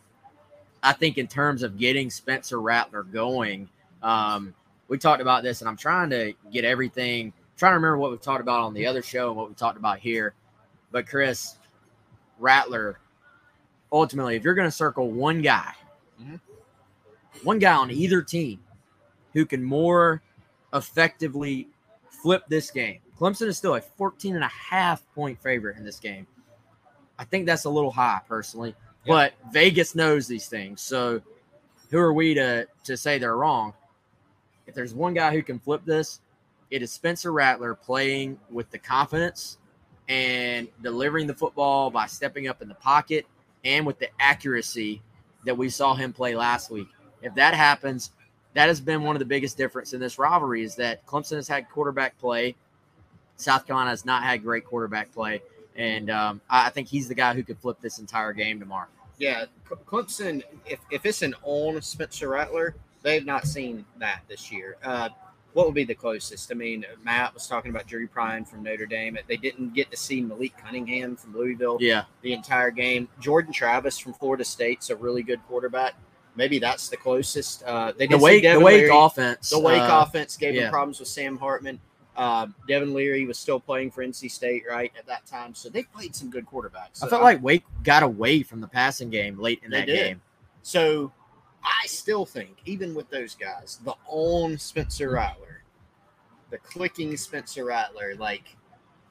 I think in terms of getting Spencer Rattler going, um, we talked about this, and I'm trying to get everything, trying to remember what we've talked about on the other show and what we talked about here. But Chris, Rattler, ultimately, if you're going to circle one guy, one guy on either team who can more effectively flip this game. Clemson is still a 14 and a half point favorite in this game. I think that's a little high personally, but Vegas knows these things. So who are we to to say they're wrong? If there's one guy who can flip this, it is Spencer Rattler playing with the confidence and delivering the football by stepping up in the pocket and with the accuracy that we saw him play last week. If that happens, that has been one of the biggest difference in this rivalry is that Clemson has had quarterback play. South Carolina has not had great quarterback play. And um, I I think he's the guy who could flip this entire game tomorrow. Yeah, Clemson. If, if it's an on Spencer Rattler, they've not seen that this year. Uh, what would be the closest? I mean, Matt was talking about Drew Pyne from Notre Dame. They didn't get to see Malik Cunningham from Louisville Yeah. the entire game. Jordan Travis from Florida State's a really good quarterback. Maybe that's the closest. Uh, they The did Wake, the Wake Leary. offense. The Wake uh, offense gave yeah. them problems with Sam Hartman. Uh, Devin Leary was still playing for NC State right at that time, so they played some good quarterbacks. I So felt like Wake got away from the passing game late in that did. game. So I still think, even with those guys, the on Spencer Rattler, the clicking Spencer Rattler, like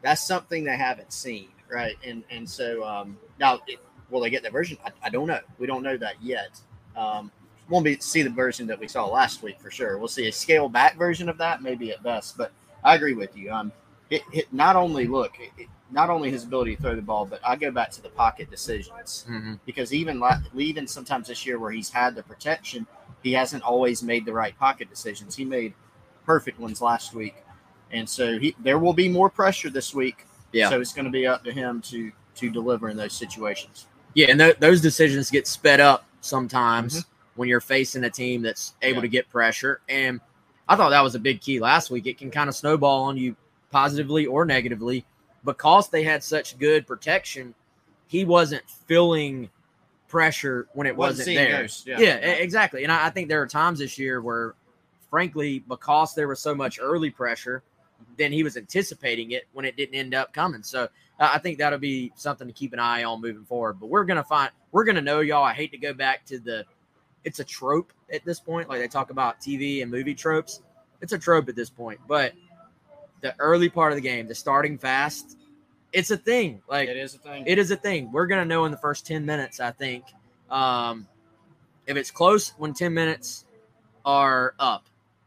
that's something they haven't seen, right? And and so um, now, it, will they get that version? I, I don't know. We don't know that yet. Um, won't be see the version that we saw last week for sure. We'll see a scale back version of that, maybe at best. But I agree with you. Um, it, it not only look, it, not only his ability to throw the ball, but I go back to the pocket decisions Mm-hmm. because even la- even sometimes this year where he's had the protection, he hasn't always made the right pocket decisions. He made perfect ones last week, and so he there will be more pressure this week. Yeah. So it's going to be up to him to to deliver in those situations. Yeah, and th- those decisions get sped up sometimes when you're facing a team that's able Yeah. to get pressure. And I thought that was a big key last week. It can kind of snowball on you positively or negatively because they had such good protection. He wasn't feeling pressure when it Wasn't wasn't, there. yeah. yeah, exactly. And I, I think there are times this year where, frankly, because there was so much early pressure, then he was anticipating it when it didn't end up coming. So I think that'll be something to keep an eye on moving forward. But we're gonna find we're gonna know y'all. I hate to go back to the it's a trope at this point. Like they talk about TV and movie tropes. It's a trope at this point. But the early part of the game, the starting fast, it's a thing. Like It is a thing. it is a thing. We're gonna know in the first ten minutes. I think um, if it's close when ten minutes are up,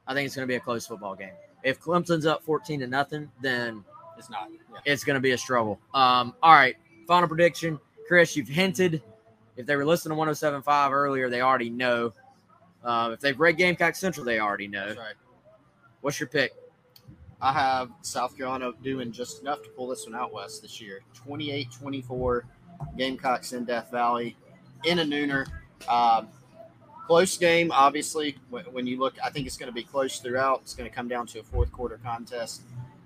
I think it's gonna be a close football game. If Clemson's up fourteen to nothing, then It's not. Yeah. it's going to be a struggle. Um, all right, final prediction, Chris. You've hinted. If they were listening to 107.5 earlier, they already know. Uh, if they've read Gamecock Central, they already know. That's right. What's your pick? I have South Carolina doing just enough to pull this one out west this year. 28 24 Gamecocks in Death Valley in a nooner. Um, close game, obviously. When, when you look, I think it's going to be close throughout. It's going to come down to a fourth quarter contest.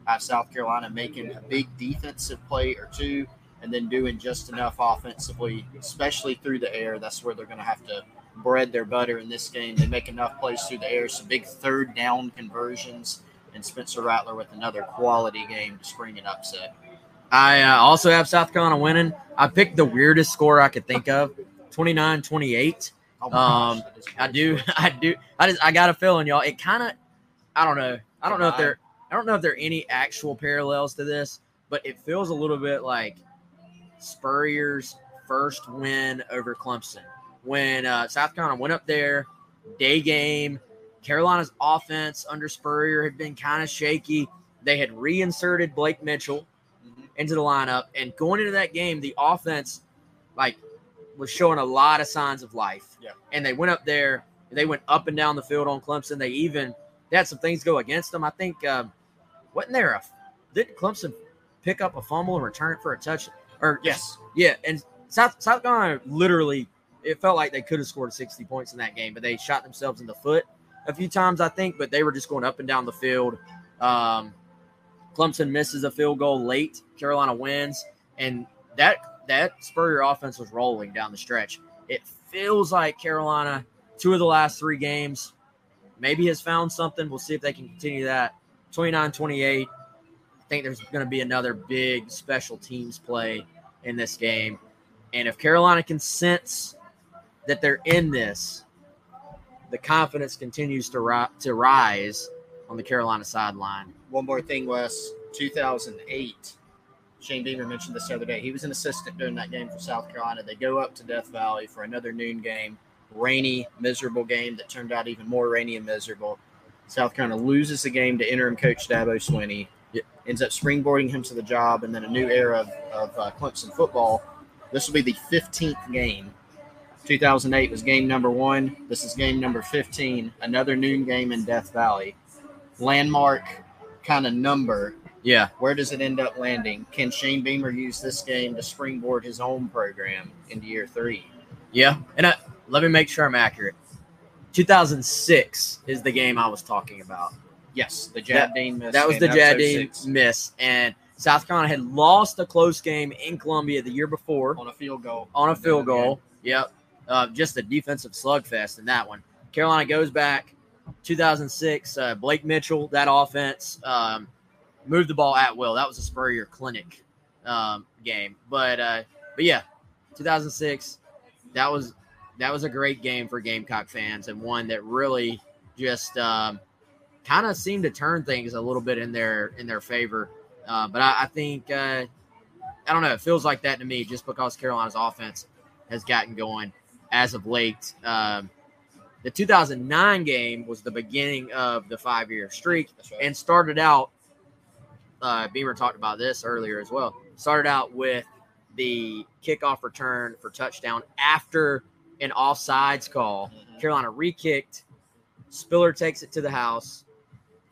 I have South Carolina making a big defensive play or two and then doing just enough offensively, especially through the air. That's where they're going to have to bread their butter in this game. They make enough plays through the air, some big third down conversions and Spencer Rattler with another quality game to spring an upset. I uh, also have South Carolina winning. I picked the weirdest score I could think of 29 28. Oh Um, gosh, I do, I do. I just, I got a feeling, y'all. It kind of, I don't know. I don't know if there, I don't know if there are any actual parallels to this, but it feels a little bit like Spurrier's first win over Clemson when uh, South Carolina went up there, day game. Carolina's offense under Spurrier had been kind of shaky. They had reinserted Blake Mitchell Mhm. into the lineup, and going into that game, the offense like was showing a lot of signs of life. Yeah. And they went up there, they went up and down the field on Clemson. They even they had some things go against them. I think um, wasn't there a did Clemson pick up a fumble and return it for a touch? Or Yes. yeah, and South South Carolina literally it felt like they could have scored 60 points in that game, but they shot themselves in the foot a few times, I think, but they were just going up and down the field. Um, Clemson misses a field goal late. Carolina wins, and that that Spurrier offense was rolling down the stretch. It feels like Carolina, two of the last three games, maybe has found something. We'll see if they can continue that. 29-28. I think there's going to be another big special teams play in this game. And if Carolina can sense that they're in this, the confidence continues to, ri- to rise on the Carolina sideline. One more thing, Wes. 2008. Shane Beamer mentioned this the other day. He was an assistant during that game for South Carolina. They go up to Death Valley for another noon game, rainy, miserable game that turned out even more rainy and miserable. South Carolina loses the game to interim coach Dabo Swinney. Ends up springboarding him to the job, and then a new era of, of uh, Clemson football. This will be the 15th game. 2008 was game number one. This is game number 15. Another noon game in Death Valley. Landmark kind of number. Yeah. Where does it end up landing? Can Shane Beamer use this game to springboard his own program into year three? Yeah. And I, let me make sure I'm accurate. 2006 is the game I was talking about. Yes, the That- Jad Dean miss. That was the Jad Dean miss. And South Carolina had lost a close game in Columbia the year before on a field goal. on a At the end field of the game. goal. Yep. Uh, just a defensive slugfest in that one. Carolina goes back 2006. Uh, Blake Mitchell, that offense, um, moved the ball at will. That was a Spurrier clinic um, game. But uh, but yeah, 2006. That was that was a great game for Gamecock fans and one that really just um, kind of seemed to turn things a little bit in their in their favor. Uh, but I, I think uh, I don't know. It feels like that to me, just because Carolina's offense has gotten going as of late. Um, the 2009 game was the beginning of the five year streak right. and started out uh, Beamer talked about this earlier as well. Started out with the kickoff return for touchdown after an offsides call. Mm-hmm. Carolina re-kicked. Spiller takes it to the house,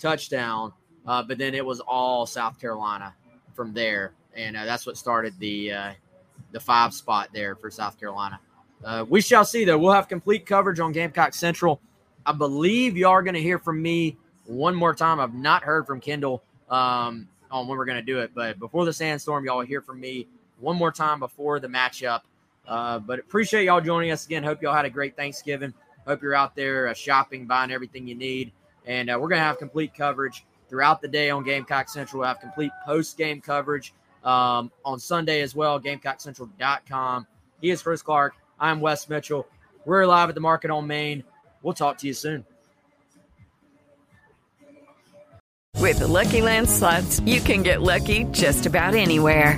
touchdown. Uh, but then it was all South Carolina from there, and uh, that's what started the uh, the five spot there for South Carolina. Uh, we shall see, though. We'll have complete coverage on Gamecock Central. I believe you are going to hear from me one more time. I've not heard from Kendall um, on when we're going to do it, but before the sandstorm, y'all will hear from me one more time before the matchup. Uh, but appreciate y'all joining us again. Hope y'all had a great Thanksgiving. Hope you're out there uh, shopping, buying everything you need. And uh, we're going to have complete coverage throughout the day on Gamecock Central. We'll have complete post game coverage um, on Sunday as well. GamecockCentral.com. He is Chris Clark. I'm Wes Mitchell. We're live at the market on Main. We'll talk to you soon. With the Lucky Land slots, you can get lucky just about anywhere.